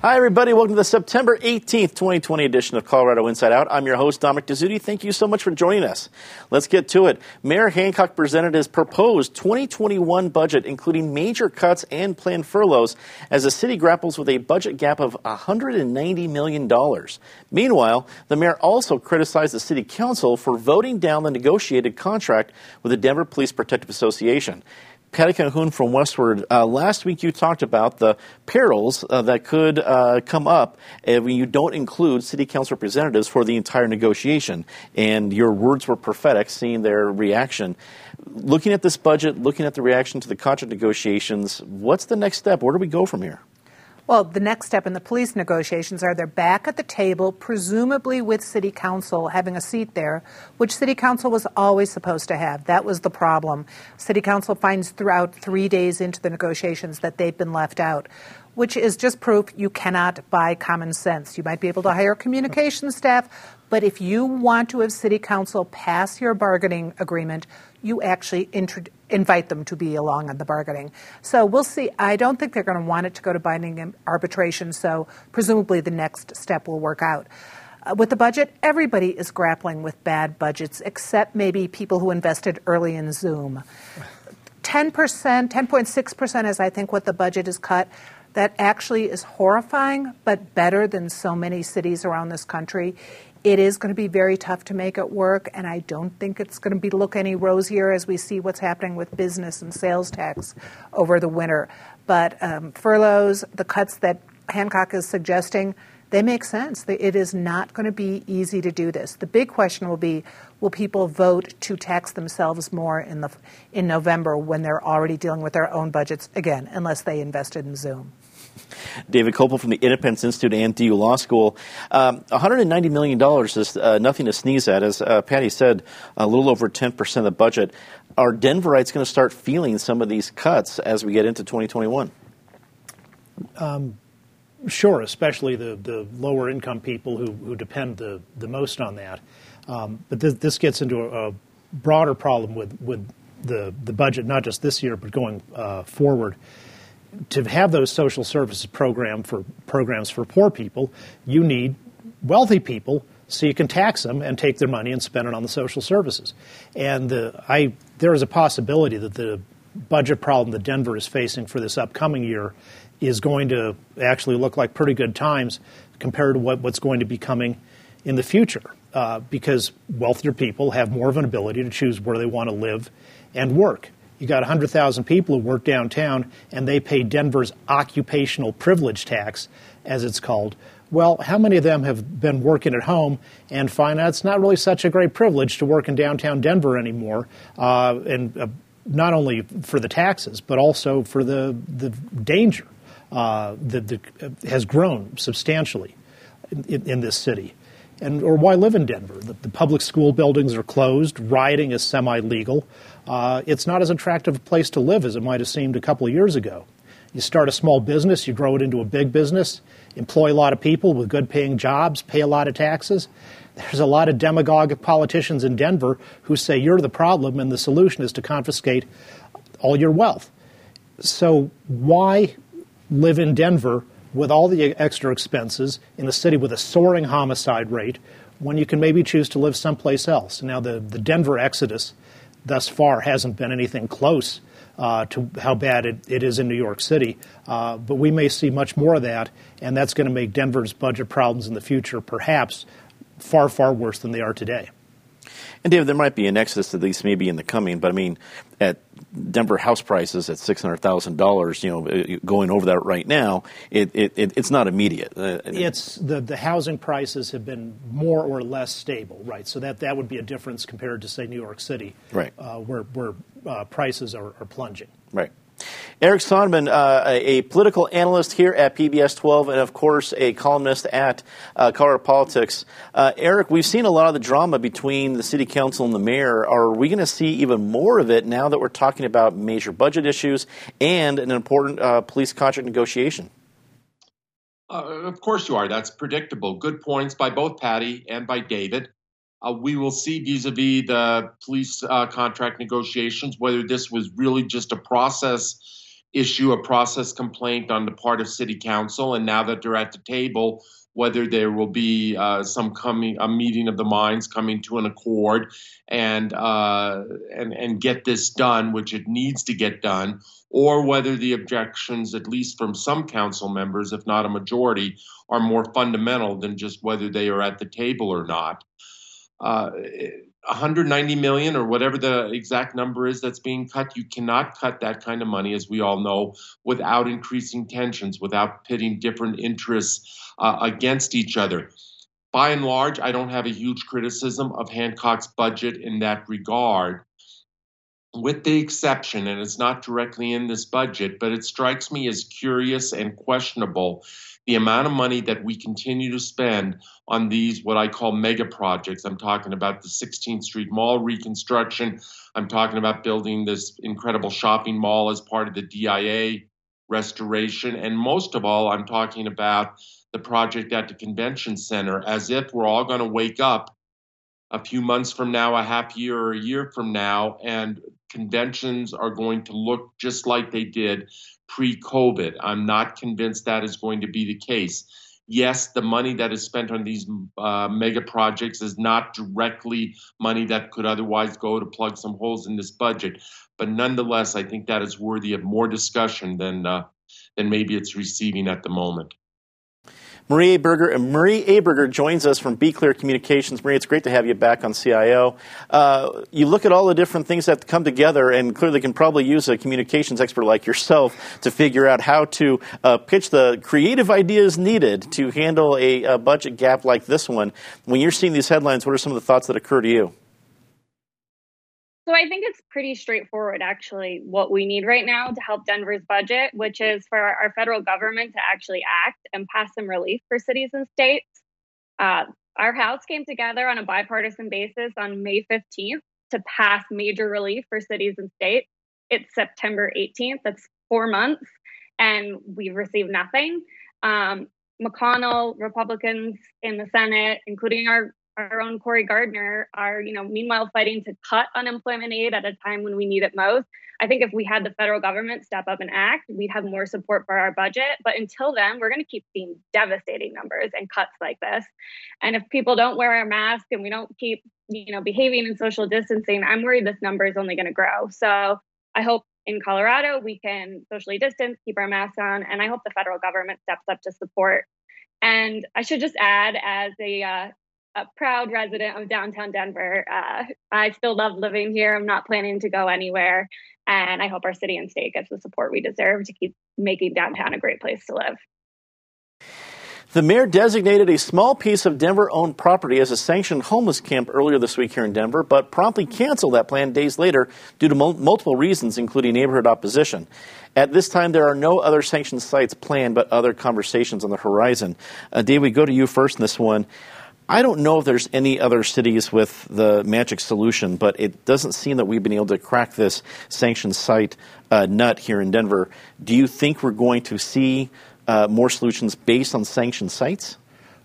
Hi, everybody. Welcome to the September 18th, 2020 edition of Colorado Inside Out. I'm your host, Dominic Dezzutti. Thank you so much for joining us. Let's get to it. Mayor Hancock presented his proposed 2021 budget, including major cuts and planned furloughs, as the city grapples with a budget gap of $190 million. Meanwhile, the mayor also criticized the city council for voting down the negotiated contract with the Denver Police Protective Association. Patty Calhoun from Westword, uh, last week you talked about the perils uh, that could uh, come up when you don't include city council representatives for the entire negotiation. And your words were prophetic, seeing their reaction. Looking at this budget, looking at the reaction to the contract negotiations, what's the next step? Where do we go from here? Well, the next step in the police negotiations are they're back at the table, presumably with City Council having a seat there, which City Council was always supposed to have. That was the problem. City Council finds throughout three days into the negotiations that they've been left out which is just proof you cannot buy common sense. You might be able to hire communication staff, but if you want to have City Council pass your bargaining agreement, you actually invite them to be along on the bargaining. So we'll see. I don't think they're going to want it to go to binding arbitration, so presumably the next step will work out. Uh, with the budget, everybody is grappling with bad budgets, except maybe people who invested early in Zoom. 10%, 10.6% is, I think, what the budget is cut. That actually is horrifying, but better than so many cities around this country. It is going to be very tough to make it work, and I don't think it's going to be look any rosier as we see what's happening with business and sales tax over the winter. But um, furloughs, the cuts that Hancock is suggesting, they make sense. It is not going to be easy to do this. The big question will be will people vote to tax themselves more in, the, in November when they're already dealing with their own budgets, again, unless they invested in Zoom? David Kopel from the Independence Institute and DU Law School. Um, $190 million is uh, nothing to sneeze at. As uh, Patty said, a little over 10% of the budget. Are Denverites going to start feeling some of these cuts as we get into 2021? Um, sure, especially the, the lower income people who, who depend the, the most on that. Um, but this, this gets into a, a, broader problem with, with the, the budget, not just this year, but going uh, forward to have those social services program for programs for poor people, you need wealthy people so you can tax them and take their money and spend it on the social services. And the, I, there is a possibility that the budget problem that Denver is facing for this upcoming year is going to actually look like pretty good times compared to what, what's going to be coming in the future. Uh, because wealthier people have more of an ability to choose where they want to live and work you got 100,000 people who work downtown and they pay Denver's occupational privilege tax, as it's called. Well, how many of them have been working at home and find out it's not really such a great privilege to work in downtown Denver anymore? Uh, and uh, not only for the taxes, but also for the, the danger uh, that, has grown substantially in, in, this city. And, or why live in Denver? The, the public school buildings are closed, rioting is semi legal uh, it's not as attractive a place to live as it might have seemed a couple of years ago. You start a small business, you grow it into a big business, employ a lot of people with good paying jobs, pay a lot of taxes. There's a lot of demagogic politicians in Denver who say you're the problem and the solution is to confiscate all your wealth. So, why live in Denver with all the extra expenses in a city with a soaring homicide rate when you can maybe choose to live someplace else? Now, the, the Denver exodus thus far hasn't been anything close uh, to how bad it, it is in New York City. Uh, but we may see much more of that, and that's going to make Denver's budget problems in the future perhaps far, far worse than they are today. And David, there might be an exodus, at least maybe in the coming, but I mean, at Denver house prices at six hundred thousand dollars, you know, uh, going over that right now, it, it, it it's not immediate. Uh, it's the the housing prices have been more or less stable, right? So that that would be a difference compared to say New York City, right, uh, where where uh, prices are, are plunging, right. Eric Sondermann, uh, a, political analyst here at PBS 12, and of course a columnist at uh, Colorado Politics. Uh, Eric, we've seen a lot of the drama between the city council and the mayor. Are we going to see even more of it now that we're talking about major budget issues and an important uh, police contract negotiation? Uh, of course you are. That's predictable. Good points by both Patty and by David. Uh, we will see vis-a-vis the police uh, contract negotiations whether this was really just a process issue a process complaint on the part of city council. And now that they're at the table, whether there will be uh, some coming a meeting of the minds coming to an accord and uh, and and get this done, which it needs to get done, or whether the objections, at least from some council members, if not a majority, are more fundamental than just whether they are at the table or not. Uh, 190 million or whatever the exact number is that's being cut, you cannot cut that kind of money, as we all know, without increasing tensions, without pitting different interests uh, against each other. By and large, I don't have a huge criticism of Hancock's budget in that regard, with the exception, and it's not directly in this budget, but it strikes me as curious and questionable the amount of money that we continue to spend on these, what I call mega projects. I'm talking about the 16th Street Mall reconstruction. I'm talking about building this incredible shopping mall as part of the DIA restoration. And most of all, I'm talking about the project at the convention center as if we're all going to wake up a few months from now, a half year or a year from now, and conventions are going to look just like they did pre COVID. I'm not convinced that is going to be the case. Yes, the money that is spent on these uh, mega projects is not directly money that could otherwise go to plug some holes in this budget. But nonetheless, I think that is worthy of more discussion than, uh, than maybe it's receiving at the moment. Marie Aberger, Marie Aberger joins us from Be Clear Communications. Marie, it's great to have you back on CIO. Uh, you look at all the different things that come together and clearly can probably use a communications expert like yourself to figure out how to uh, pitch the creative ideas needed to handle a, a budget gap like this one. When you're seeing these headlines, what are some of the thoughts that occur to you? So I think it's pretty straightforward, actually, what we need right now to help Denver's budget, which is for our federal government to actually act and pass some relief for cities and states. Uh, our House came together on a bipartisan basis on May 15th to pass major relief for cities and states. It's September 18th. That's four months, and we've received nothing. Um, McConnell, Republicans in the Senate, including our our own Cory Gardner are, you know, meanwhile fighting to cut unemployment aid at a time when we need it most. I think if we had the federal government step up and act, we'd have more support for our budget. But until then, we're going to keep seeing devastating numbers and cuts like this. And if people don't wear a mask and we don't keep, you know, behaving in social distancing, I'm worried this number is only going to grow. So I hope in Colorado we can socially distance, keep our masks on, and I hope the federal government steps up to support. And I should just add, as a uh, a proud resident of downtown Denver. Uh, I still love living here. I'm not planning to go anywhere. And I hope our city and state gets the support we deserve to keep making downtown a great place to live. The mayor designated a small piece of Denver owned property as a sanctioned homeless camp earlier this week here in Denver, but promptly canceled that plan days later due to mul- multiple reasons, including neighborhood opposition. At this time, there are no other sanctioned sites planned, but other conversations on the horizon. Uh, Dave, we go to you first in this one. I don't know if there's any other cities with the magic solution, but it doesn't seem that we've been able to crack this sanctioned site uh, nut here in Denver. Do you think we're going to see uh, more solutions based on sanctioned sites?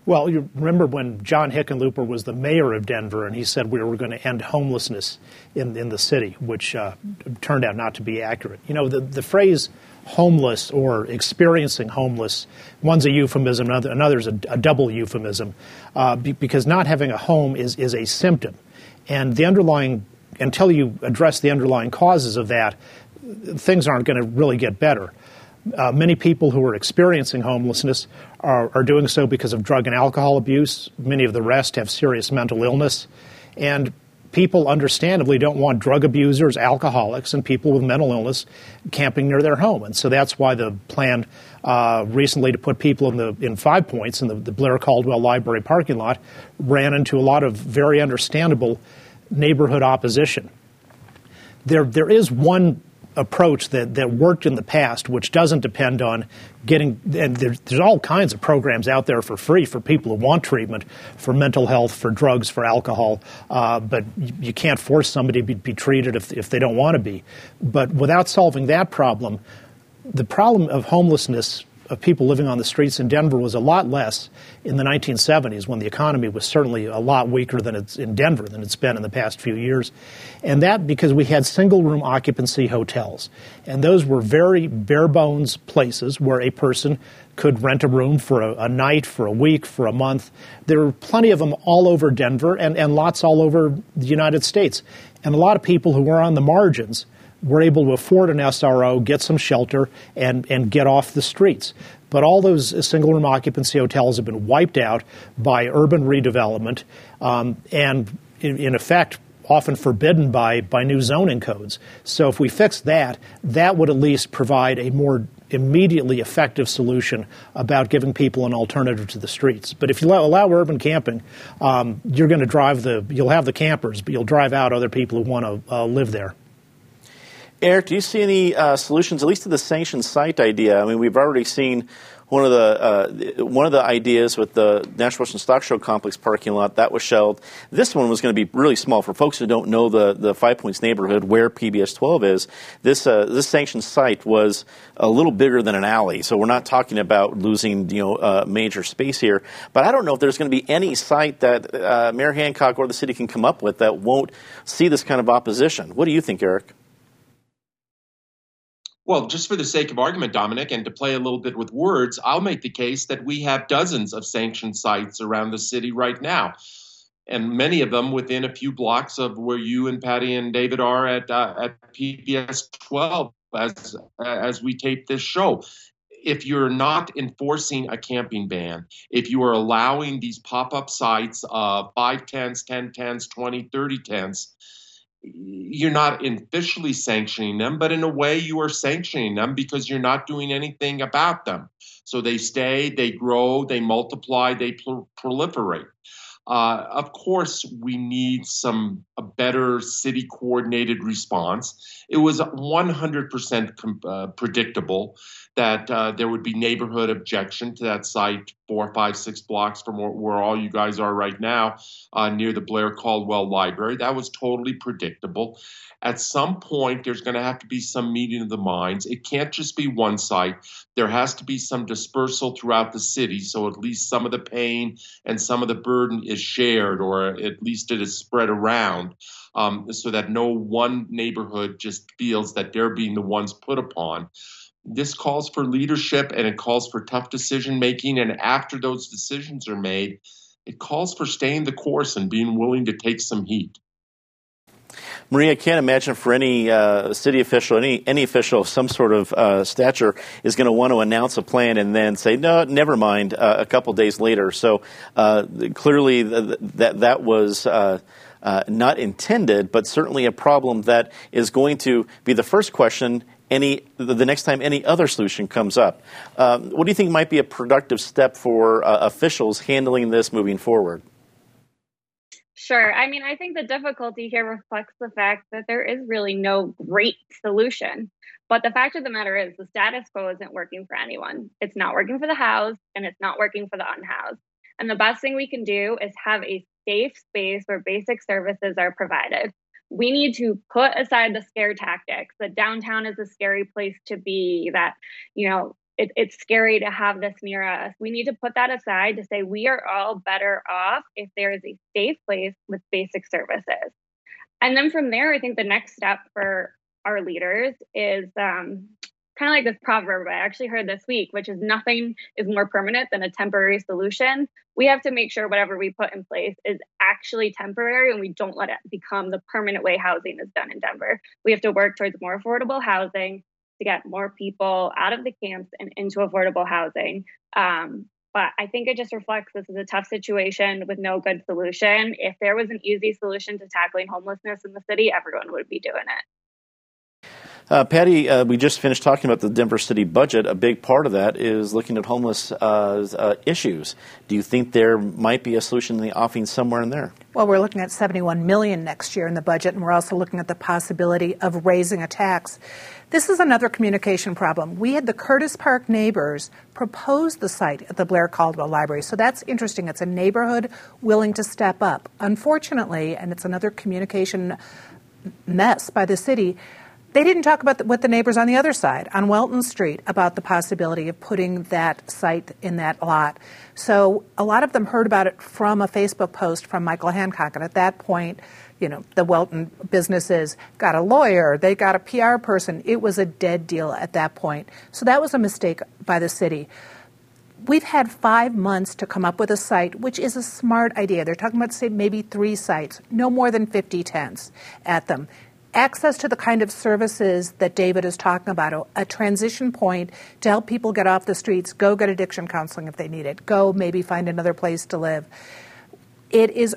Well, you remember when John Hickenlooper was the mayor of Denver, and he said we were going to end homelessness in in the city, which uh, turned out not to be accurate. You know, the the phrase homeless or experiencing homeless. One's a euphemism, another, another's a, a double euphemism, uh, be, because not having a home is, is a symptom. And the underlying, until you address the underlying causes of that, things aren't going to really get better. Uh, many people who are experiencing homelessness are, are doing so because of drug and alcohol abuse. Many of the rest have serious mental illness. And people understandably don't want drug abusers, alcoholics, and people with mental illness camping near their home. And so that's why the plan uh, recently to put people in the in Five Points in the, the Blair Caldwell Library parking lot ran into a lot of very understandable neighborhood opposition. There, there is one approach that, that worked in the past, which doesn't depend on getting, and there's, there's all kinds of programs out there for free for people who want treatment for mental health, for drugs, for alcohol, uh, but you can't force somebody to be, be treated if, if they don't want to be. But without solving that problem, the problem of homelessness of people living on the streets in Denver was a lot less in the 1970s when the economy was certainly a lot weaker than it's in Denver than it's been in the past few years. And that because we had single room occupancy hotels. And those were very bare bones places where a person could rent a room for a, a, night, for a week, for a month. There were plenty of them all over Denver and, and lots all over the United States. And a lot of people who were on the margins were able to afford an SRO, get some shelter, and, and get off the streets. But all those single room occupancy hotels have been wiped out by urban redevelopment um, and, in, in effect, often forbidden by, by new zoning codes. So if we fix that, that would at least provide a more immediately effective solution about giving people an alternative to the streets. But if you allow, allow urban camping, um, you're going to drive the you'll have the campers, but you'll drive out other people who want to uh, live there. Eric, do you see any uh, solutions, at least to the sanctioned site idea? I mean, we've already seen one of the uh, one of the ideas with the National Western Stock Show complex parking lot that was shelved. This one was going to be really small for folks who don't know the, the Five Points neighborhood where PBS 12 is. This uh, this sanctioned site was a little bigger than an alley, so we're not talking about losing you know uh, major space here. But I don't know if there's going to be any site that uh, Mayor Hancock or the city can come up with that won't see this kind of opposition. What do you think, Eric? Well, just for the sake of argument, Dominic, and to play a little bit with words, I'll make the case that we have dozens of sanctioned sites around the city right now, and many of them within a few blocks of where you and Patty and David are at uh, at PBS 12 as as we tape this show. If you're not enforcing a camping ban, if you are allowing these pop-up sites of five tents, 10 tents, 20, 30 tents, you're not officially sanctioning them, but in a way you are sanctioning them because you're not doing anything about them. So they stay, they grow, they multiply, they proliferate. Uh, of course, we need some a better city coordinated response. It was 100% com- uh, predictable that uh, there would be neighborhood objection to that site four, five, six blocks from where, where all you guys are right now, uh, near the Blair Caldwell Library. That was totally predictable. At some point, there's going to have to be some meeting of the minds. It can't just be one site. There has to be some dispersal throughout the city, so at least some of the pain and some of the burden is shared, or at least it is spread around. Um, so that no one neighborhood just feels that they're being the ones put upon this calls for leadership and it calls for tough decision making. And after those decisions are made, it calls for staying the course and being willing to take some heat. Maria, I can't imagine for any uh, city official, any any official of some sort of uh, stature, is going to want to announce a plan and then say, "No, never mind." Uh, a couple days later, so uh, clearly that that was. Uh, uh, not intended, but certainly a problem that is going to be the first question any the next time any other solution comes up. Um, what do you think might be a productive step for officials handling this moving forward? Sure. I mean, I think the difficulty here reflects the fact that there is really no great solution. But the fact of the matter is, the status quo isn't working for anyone. It's not working for the housed and it's not working for the unhoused. And the best thing we can do is have a safe space where basic services are provided we need to put aside the scare tactics that downtown is a scary place to be that you know it, it's scary to have this near us we need to put that aside to say we are all better off if there is a safe place with basic services and then from there i think the next step for our leaders is um, kind of like this proverb I actually heard this week, which is nothing is more permanent than a temporary solution. We have to make sure whatever we put in place is actually temporary and we don't let it become the permanent way housing is done in Denver. We have to work towards more affordable housing to get more people out of the camps and into affordable housing. Um, but I think it just reflects this is a tough situation with no good solution. If there was an easy solution to tackling homelessness in the city, everyone would be doing it. Uh, Patty, uh, we just finished talking about the Denver City budget. A big part of that is looking at homeless uh, uh issues. Do you think there might be a solution in the offing somewhere in there? Well, we're looking at 71 million next year in the budget, and we're also looking at the possibility of raising a tax. This is another communication problem. We had the Curtis Park neighbors propose the site at the Blair Caldwell Library, so that's interesting. It's a neighborhood willing to step up. Unfortunately, and it's another communication mess by the city They didn't talk about the, what the neighbors on the other side, on Welton Street, about the possibility of putting that site in that lot. So a lot of them heard about it from a Facebook post from Michael Hancock, and at that point, you know, the Welton businesses got a lawyer, they got a PR person. It was a dead deal at that point. So that was a mistake by the city. We've had five months to come up with a site, which is a smart idea. They're talking about, say, maybe three sites, no more than 50 tents at them access to the kind of services that David is talking about, a, transition point to help people get off the streets, go get addiction counseling if they need it, go maybe find another place to live. It is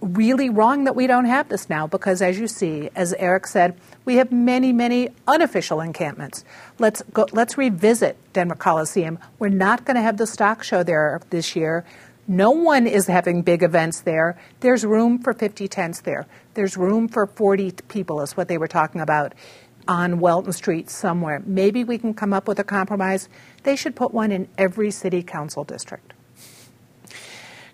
really wrong that we don't have this now because, as you see, as Eric said, we have many, many unofficial encampments. Let's go, let's revisit Denver Coliseum. We're not going to have the stock show there this year. No one is having big events there. There's room for 50 tents there. There's room for 40 people, is what they were talking about on Welton Street somewhere. Maybe we can come up with a compromise. They should put one in every city council district.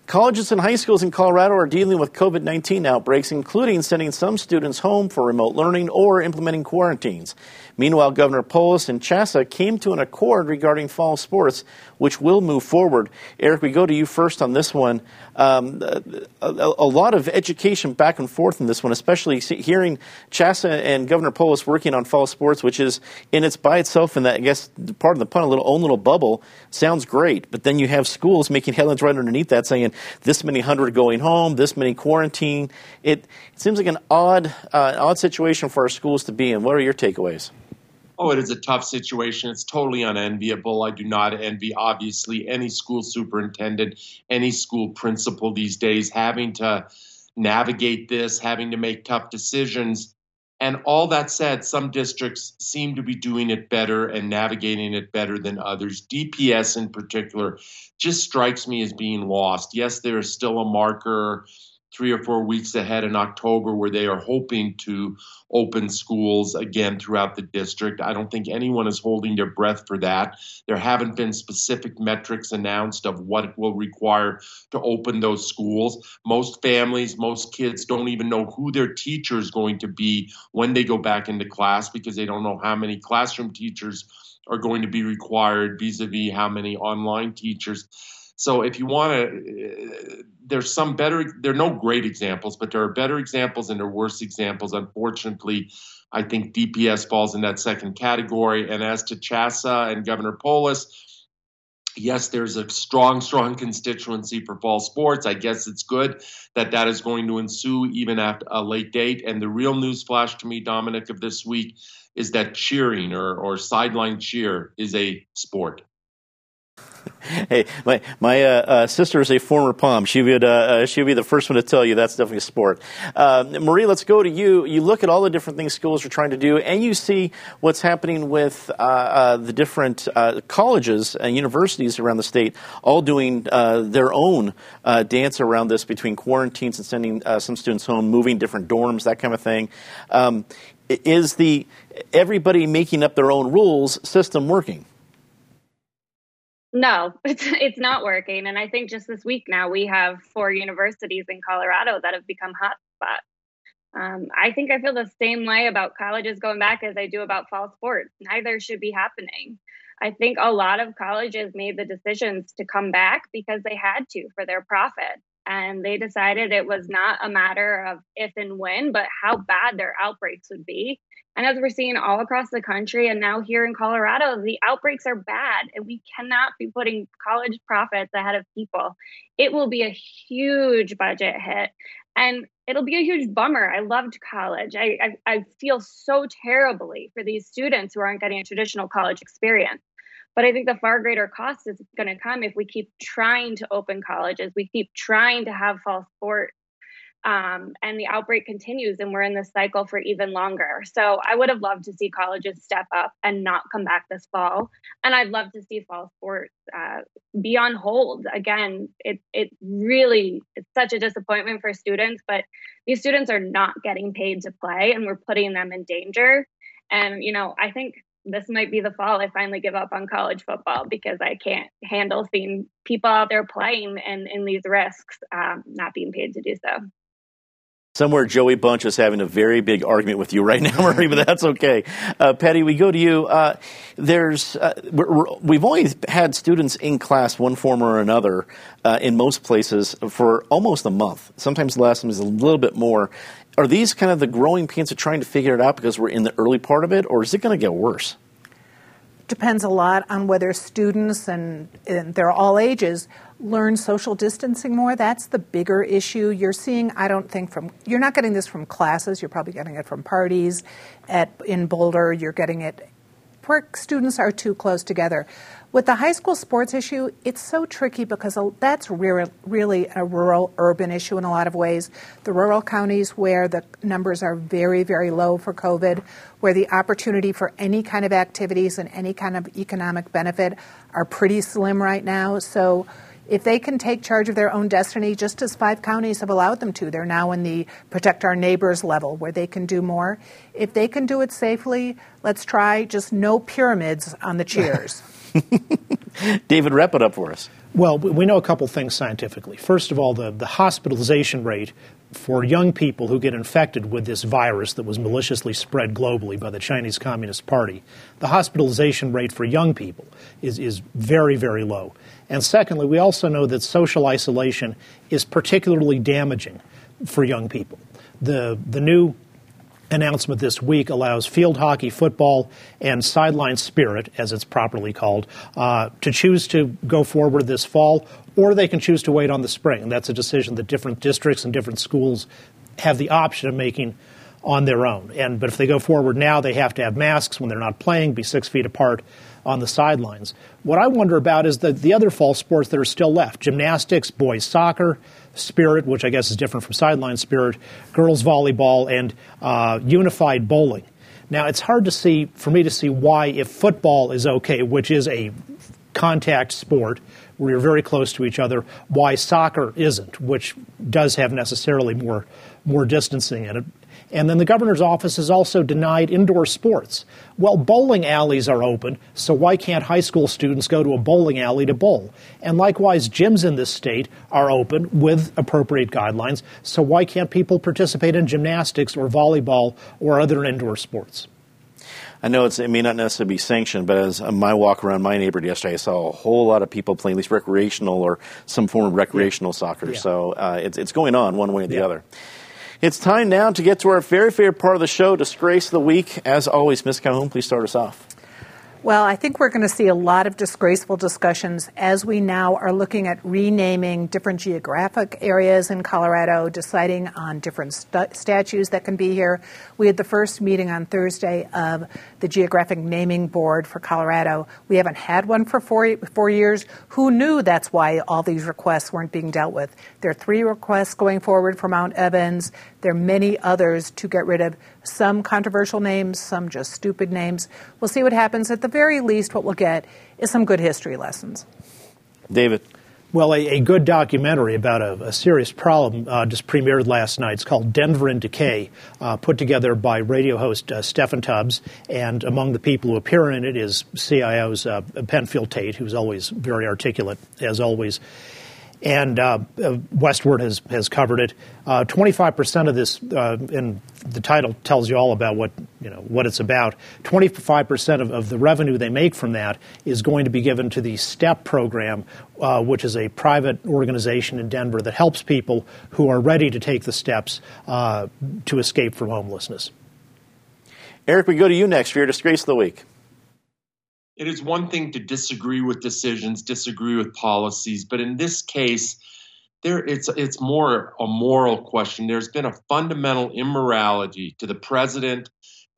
Colleges and high schools in Colorado are dealing with COVID 19 outbreaks, including sending some students home for remote learning or implementing quarantines. Meanwhile, Governor Polis and CHSAA came to an accord regarding fall sports, which will move forward. Eric, we go to you first on this one. Um, a, a, lot of education back and forth in this one, especially hearing CHSAA and Governor Polis working on fall sports, which is in its by itself in that I guess part of the pun, a little own little bubble, sounds great. But then you have schools making headlines right underneath that saying this many hundred going home, this many quarantine. It, it seems like an odd uh, odd situation for our schools to be in. What are your takeaways? Oh, it is a tough situation. It's totally unenviable. I do not envy, obviously, any school superintendent, any school principal these days having to navigate this, having to make tough decisions. And all that said, some districts seem to be doing it better and navigating it better than others. DPS in particular just strikes me as being lost. Yes, there is still a marker three or four weeks ahead in October where they are hoping to open schools again throughout the district. I don't think anyone is holding their breath for that. There haven't been specific metrics announced of what it will require to open those schools. Most families, most kids don't even know who their teacher is going to be when they go back into class because they don't know how many classroom teachers are going to be required vis a vis how many online teachers. So if you want to, uh, there's some better, there are no great examples, but there are better examples and there are worse examples. Unfortunately, I think DPS falls in that second category. And as to CHSAA and Governor Polis, yes, there's a strong, strong constituency for fall sports. I guess it's good that that is going to ensue even at a late date. And the real news flash to me, Dominic, of this week is that cheering or, or sideline cheer is a sport. hey, my my uh, uh, sister is a former pom. She would uh, uh, she would be the first one to tell you that's definitely a sport. Uh, Marie, let's go to you. You look at all the different things schools are trying to do, and you see what's happening with uh, the different colleges and universities around the state, all doing their own dance around this between quarantines and sending some students home, moving different dorms, that kind of thing. Um, is the everybody making up their own rules system working? No, it's it's not working. And I think just this week now we have four universities in Colorado that have become hotspots. Um, I think I feel the same way about colleges going back as I do about fall sports. Neither should be happening. I think a lot of colleges made the decisions to come back because they had to for their profit. And they decided it was not a matter of if and when, but how bad their outbreaks would be. And as we're seeing all across the country and now here in Colorado, the outbreaks are bad and we cannot be putting college profits ahead of people. It will be a huge budget hit and it'll be a huge bummer. I loved college. I, I, I feel so terribly for these students who aren't getting a traditional college experience. But I think the far greater cost is going to come if we keep trying to open colleges, we keep trying to have fall sports, um, and the outbreak continues and we're in this cycle for even longer. So i would have loved to see colleges step up and not come back this fall. And i'd love to see fall sports uh, be on hold. Again it, it really it's such a disappointment for students but these students are not getting paid to play and we're putting them in danger. And you know i think this might be the fall I finally give up on college football because I can't handle seeing people out there playing and in these risks, um, not being paid to do so. Somewhere Joey Bunch is having a very big argument with you right now, Marie, but that's okay. Uh, Patty, we go to you. Uh, there's uh, we have only had students in class one form or another uh, in most places for almost a month. Sometimes less, sometimes a little bit more. Are these kind of the growing pains of trying to figure it out because we're in the early part of it, or is it going to get worse? Depends a lot on whether students and, and they're all ages learn social distancing more. That's the bigger issue. You're seeing, I don't think from, you're not getting this from classes, you're probably getting it from parties at, in Boulder, you're getting it where students are too close together. With the high school sports issue, it's so tricky because that's really a rural urban issue in a lot of ways. The rural counties where the numbers are very, very low for COVID, where the opportunity for any kind of activities and any kind of economic benefit are pretty slim right now. So if they can take charge of their own destiny, just as five counties have allowed them to, they're now in the protect our neighbors level where they can do more. If they can do it safely, let's try just no pyramids on the cheers. David, wrap it up for us. Well, we know a couple things scientifically. First of all, the, the hospitalization rate for young people who get infected with this virus that was maliciously spread globally by the Chinese Communist Party, the hospitalization rate for young people is, is very, very low. And secondly, we also know that social isolation is particularly damaging for young people. The, the new announcement this week allows field hockey, football, and sideline spirit, as it's properly called, uh, to choose to go forward this fall, or they can choose to wait on the spring. That's a decision that different districts and different schools have the option of making on their own. And but if they go forward now, they have to have masks when they're not playing, be six feet apart on the sidelines. What I wonder about is the, the other fall sports that are still left gymnastics, boys soccer, spirit, which I guess is different from sideline spirit, girls volleyball, and uh, unified bowling. Now, it's hard to see, for me to see why, if football is okay, which is a contact sport where you're very close to each other, why soccer isn't, which does have necessarily more, more distancing in it. And then the governor's office has also denied indoor sports. Well, bowling alleys are open, so why can't high school students go to a bowling alley to bowl? And likewise, gyms in this state are open with appropriate guidelines, so why can't people participate in gymnastics or volleyball or other indoor sports? I know it may not necessarily be sanctioned, but as my walk around my neighborhood yesterday, I saw a whole lot of people playing at least recreational or some form of recreational yeah. soccer. Yeah. So uh, it's, it's going on one way or the yeah. other. It's time now to get to our very favorite part of the show, Disgrace of the Week. As always, Ms. Calhoun, please start us off. Well, I think we're going to see a lot of disgraceful discussions as we now are looking at renaming different geographic areas in Colorado, deciding on different st- statues that can be here. We had the first meeting on Thursday of the Geographic Naming Board for Colorado. We haven't had one for four, four years. Who knew that's why all these requests weren't being dealt with? There are three requests going forward for Mount Evans. There are many others to get rid of some controversial names, some just stupid names. We'll see what happens. At the very least, what we'll get is some good history lessons. David. Well, a, a good documentary about a, a serious problem uh, just premiered last night. It's called Denver in Decay, uh, put together by radio host uh, Steffan Tubbs. And among the people who appear in it is CIO's uh, Penfield Tate, who's always very articulate, as always and uh, Westword has, has covered it. Uh, 25% of this, uh, and the title tells you all about what, you know, what it's about. 25% of, of the revenue they make from that is going to be given to the STEP program, uh, which is a private organization in Denver that helps people who are ready to take the steps uh, to escape from homelessness. Eric, we go to you next for your Disgrace of the Week it is one thing to disagree with decisions, disagree with policies, but in this case, there it's it's more a moral question. There's been a fundamental immorality to the president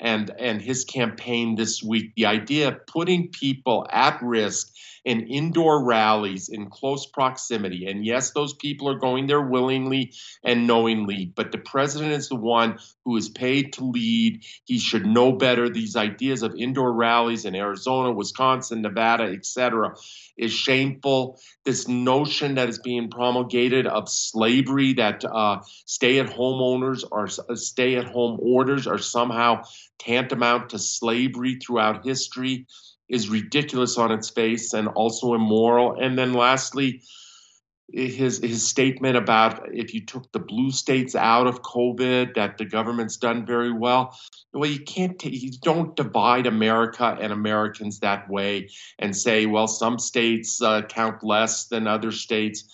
and and his campaign this week. The idea of putting people at risk in indoor rallies in close proximity. And yes, those people are going there willingly and knowingly, but the president is the one who is paid to lead. He should know better. These ideas of indoor rallies in Arizona, Wisconsin, Nevada, etc., is shameful. This notion that is being promulgated of slavery, that uh, stay-at-home owners or uh, stay-at-home orders are somehow tantamount to slavery throughout history is ridiculous on its face and also immoral. And then lastly, his his statement about if you took the blue states out of COVID, that the government's done very well. Well, you can't. T- you don't divide America and Americans that way and say, well, some states uh, count less than other states.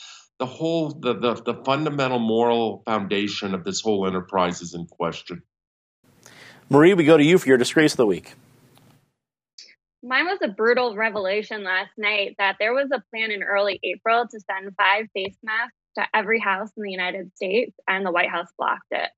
The whole the, the the fundamental moral foundation of this whole enterprise is in question. Marie, we go to you for your disgrace of the week. Mine was a brutal revelation last night that there was a plan in early April to send five face masks to every house in the United States, and the White House blocked it.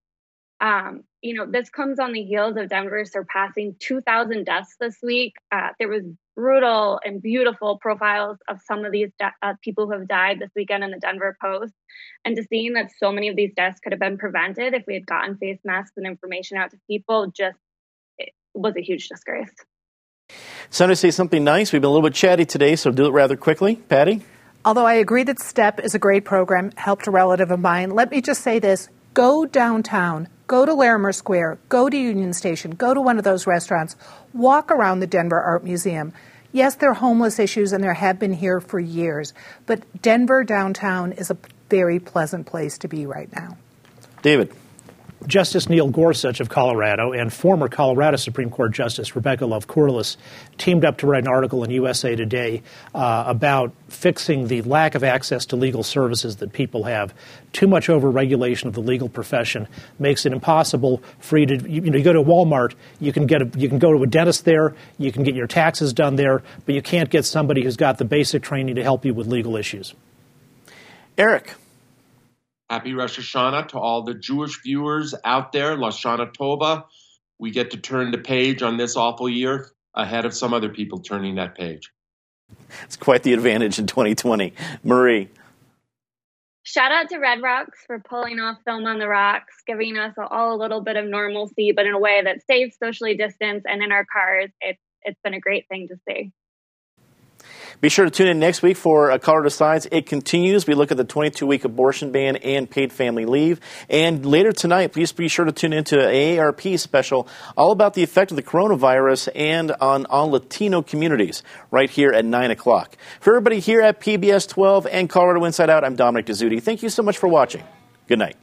Um, you know, this comes on the heels of Denver surpassing 2,000 deaths this week. Uh, there was brutal and beautiful profiles of some of these de- uh, people who have died this weekend in the Denver Post, and to seeing that so many of these deaths could have been prevented if we had gotten face masks and information out to people just was a huge disgrace. Time to say something nice. We've been a little bit chatty today, so do it rather quickly. Patty? Although I agree that STEP is a great program, helped a relative of mine, let me just say this go downtown, go to Larimer Square, go to Union Station, go to one of those restaurants, walk around the Denver Art Museum. Yes, there are homeless issues and there have been here for years, but Denver downtown is a very pleasant place to be right now. David. Justice Neil Gorsuch of Colorado and former Colorado Supreme Court Justice Rebecca Love Kourlis teamed up to write an article in USA Today uh, about fixing the lack of access to legal services that people have. Too much overregulation of the legal profession makes it impossible for you to you, you know you go to Walmart, you can get a, you can go to a dentist there, you can get your taxes done there, but you can't get somebody who's got the basic training to help you with legal issues. Eric. Happy Rosh Hashanah to all the Jewish viewers out there. Lashana Tova. We get to turn the page on this awful year ahead of some other people turning that page. It's quite the advantage in 2020. Marie. Shout out to Red Rocks for pulling off Film on the Rocks, giving us all a little bit of normalcy, but in a way that safe, socially distanced, and in our cars. It's it's been a great thing to see. Be sure to tune in next week for uh, Colorado Decides. It continues. We look at the 22 week abortion ban and paid family leave. And later tonight, please be sure to tune into AARP special all about the effect of the coronavirus and on, Latino communities right here at 9 o'clock. For everybody here at PBS 12 and Colorado Inside Out, I'm Dominic Dezzutti. Thank you so much for watching. Good night.